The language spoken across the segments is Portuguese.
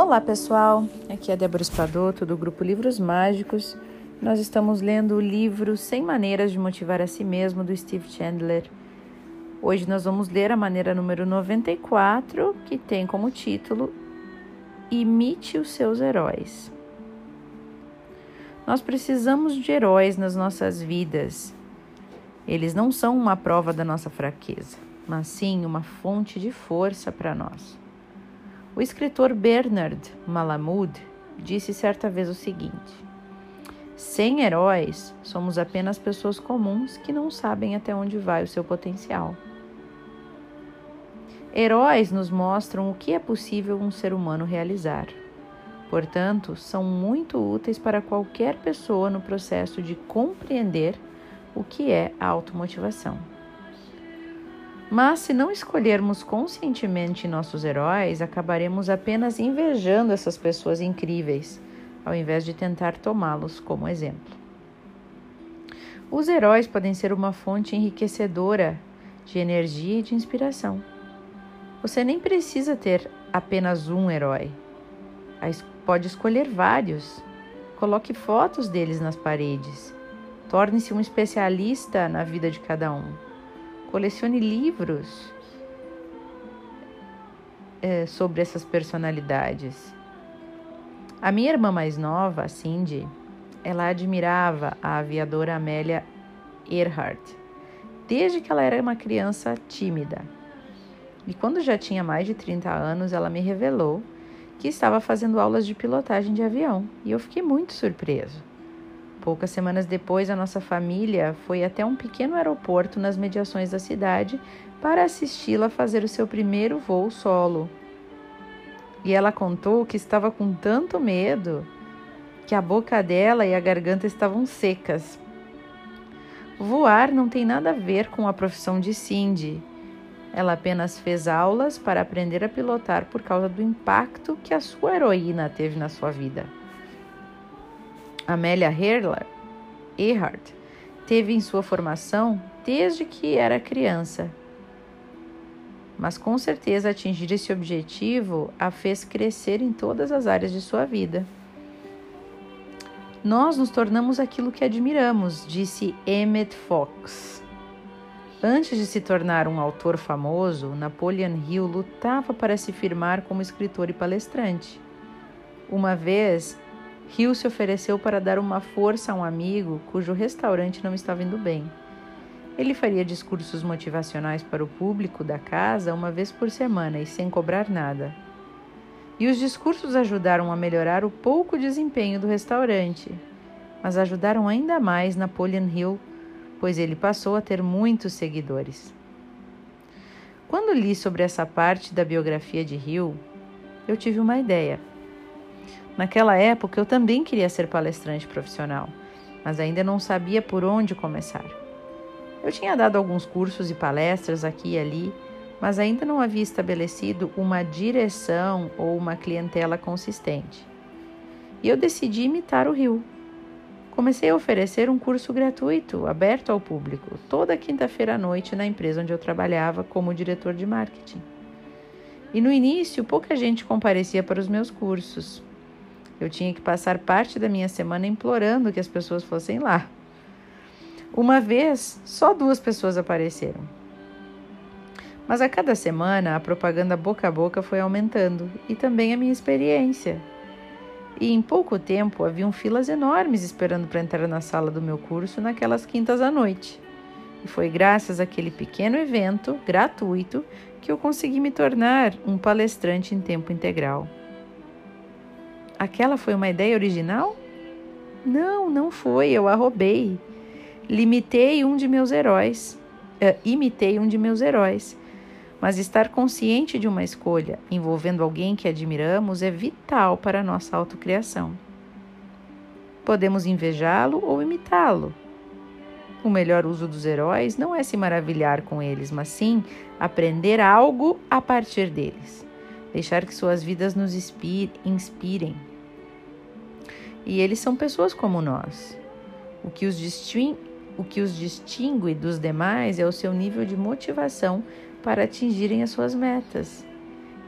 Olá pessoal, aqui é Débora Espadoto do grupo Livros Mágicos. Nós estamos lendo o livro 100 Maneiras de Motivar a Si Mesmo do Steve Chandler. Hoje nós vamos ler a maneira número 94, que tem como título Imite os seus heróis. Nós precisamos de heróis nas nossas vidas. Eles não são uma prova da nossa fraqueza, mas sim uma fonte de força para nós. O escritor Bernard Malamud disse certa vez o seguinte: Sem heróis, somos apenas pessoas comuns que não sabem até onde vai o seu potencial. Heróis nos mostram o que é possível um ser humano realizar. Portanto, são muito úteis para qualquer pessoa no processo de compreender o que é a automotivação. Mas se não escolhermos conscientemente nossos heróis, acabaremos apenas invejando essas pessoas incríveis, ao invés de tentar tomá-los como exemplo. Os heróis podem ser uma fonte enriquecedora de energia e de inspiração. Você nem precisa ter apenas um herói. Pode escolher vários. Coloque fotos deles nas paredes. Torne-se um especialista na vida de cada um colecione livros é, sobre essas personalidades. A minha irmã mais nova, Cindy, ela admirava a aviadora Amélia Earhart desde que ela era uma criança tímida. E quando já tinha mais de 30 anos, ela me revelou que estava fazendo aulas de pilotagem de avião e eu fiquei muito surpreso. Poucas semanas depois, a nossa família foi até um pequeno aeroporto nas mediações da cidade para assisti-la fazer o seu primeiro voo solo. E ela contou que estava com tanto medo que a boca dela e a garganta estavam secas. Voar não tem nada a ver com a profissão de Cindy. Ela apenas fez aulas para aprender a pilotar por causa do impacto que a sua heroína teve na sua vida. Amélia Earhart teve em sua formação desde que era criança. Mas com certeza atingir esse objetivo a fez crescer em todas as áreas de sua vida. Nós nos tornamos aquilo que admiramos, disse Emmett Fox. Antes de se tornar um autor famoso, Napoleon Hill lutava para se firmar como escritor e palestrante. Uma vez, Hill se ofereceu para dar uma força a um amigo cujo restaurante não estava indo bem. Ele faria discursos motivacionais para o público da casa uma vez por semana e sem cobrar nada. E os discursos ajudaram a melhorar o pouco desempenho do restaurante, mas ajudaram ainda mais Napoleon Hill, pois ele passou a ter muitos seguidores. Quando li sobre essa parte da biografia de Hill, eu tive uma ideia. Naquela época eu também queria ser palestrante profissional, mas ainda não sabia por onde começar. Eu tinha dado alguns cursos e palestras aqui e ali, mas ainda não havia estabelecido uma direção ou uma clientela consistente. E eu decidi imitar o Rio. Comecei a oferecer um curso gratuito, aberto ao público, toda quinta-feira à noite na empresa onde eu trabalhava como diretor de marketing. E no início, pouca gente comparecia para os meus cursos, eu tinha que passar parte da minha semana implorando que as pessoas fossem lá. Uma vez, só duas pessoas apareceram. Mas a cada semana, a propaganda boca a boca foi aumentando e também a minha experiência. E em pouco tempo haviam filas enormes esperando para entrar na sala do meu curso naquelas quintas à noite. E foi graças àquele pequeno evento gratuito que eu consegui me tornar um palestrante em tempo integral. Aquela foi uma ideia original? Não, não foi, eu a roubei. Limitei um de meus heróis, uh, imitei um de meus heróis. Mas estar consciente de uma escolha envolvendo alguém que admiramos é vital para a nossa autocriação. Podemos invejá-lo ou imitá-lo. O melhor uso dos heróis não é se maravilhar com eles, mas sim aprender algo a partir deles. Deixar que suas vidas nos inspirem. E eles são pessoas como nós. O que os distingue, o que os distingue dos demais é o seu nível de motivação para atingirem as suas metas.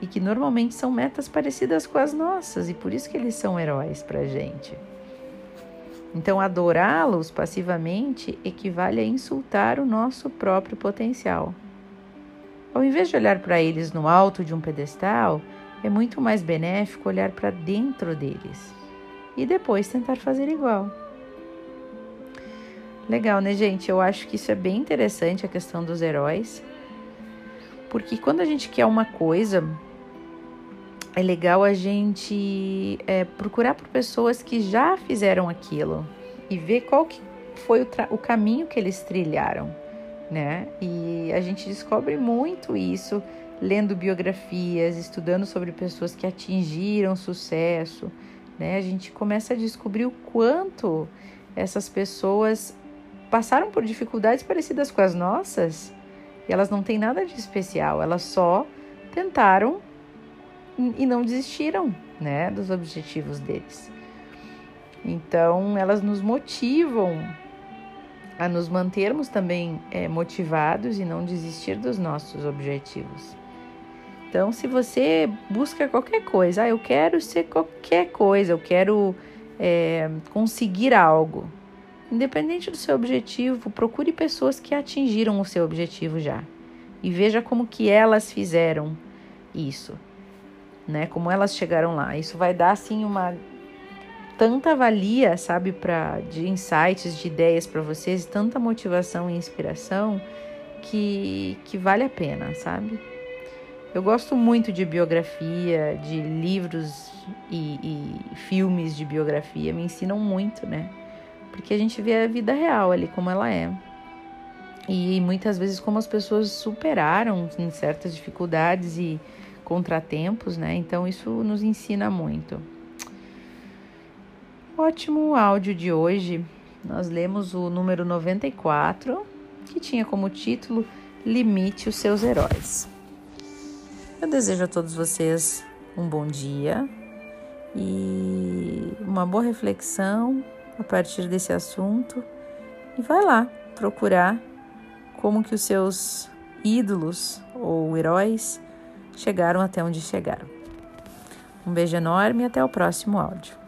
e que normalmente são metas parecidas com as nossas e por isso que eles são heróis para gente. Então, adorá-los passivamente equivale a insultar o nosso próprio potencial. Ao invés de olhar para eles no alto de um pedestal, é muito mais benéfico olhar para dentro deles e depois tentar fazer igual. Legal, né, gente? Eu acho que isso é bem interessante a questão dos heróis. Porque quando a gente quer uma coisa, é legal a gente é, procurar por pessoas que já fizeram aquilo e ver qual que foi o, o caminho que eles trilharam, né? E a gente descobre muito isso lendo biografias, estudando sobre pessoas que atingiram sucesso, né? A gente começa a descobrir o quanto essas pessoas passaram por dificuldades parecidas com as nossas e elas não têm nada de especial, elas só tentaram e não desistiram, né, dos objetivos deles. Então, elas nos motivam a nos mantermos também é, motivados e não desistir dos nossos objetivos. Então, se você busca qualquer coisa, ah, eu quero ser qualquer coisa, eu quero é, conseguir algo, independente do seu objetivo, procure pessoas que atingiram o seu objetivo já e veja como que elas fizeram isso, né? Como elas chegaram lá. Isso vai dar assim uma tanta valia, sabe, para de insights, de ideias para vocês, tanta motivação e inspiração que que vale a pena, sabe? Eu gosto muito de biografia, de livros e, e, filmes de biografia, me ensinam muito, né? Porque a gente vê a vida real ali como ela é. E muitas vezes como as pessoas superaram certas dificuldades e contratempos, né? Então isso nos ensina muito. Ótimo áudio de hoje. Nós lemos o número 94, que tinha como título Limite os seus heróis. Eu desejo a todos vocês um bom dia e uma boa reflexão a partir desse assunto e vai lá procurar como que os seus ídolos ou heróis chegaram até onde chegaram. Um beijo enorme e até o próximo áudio.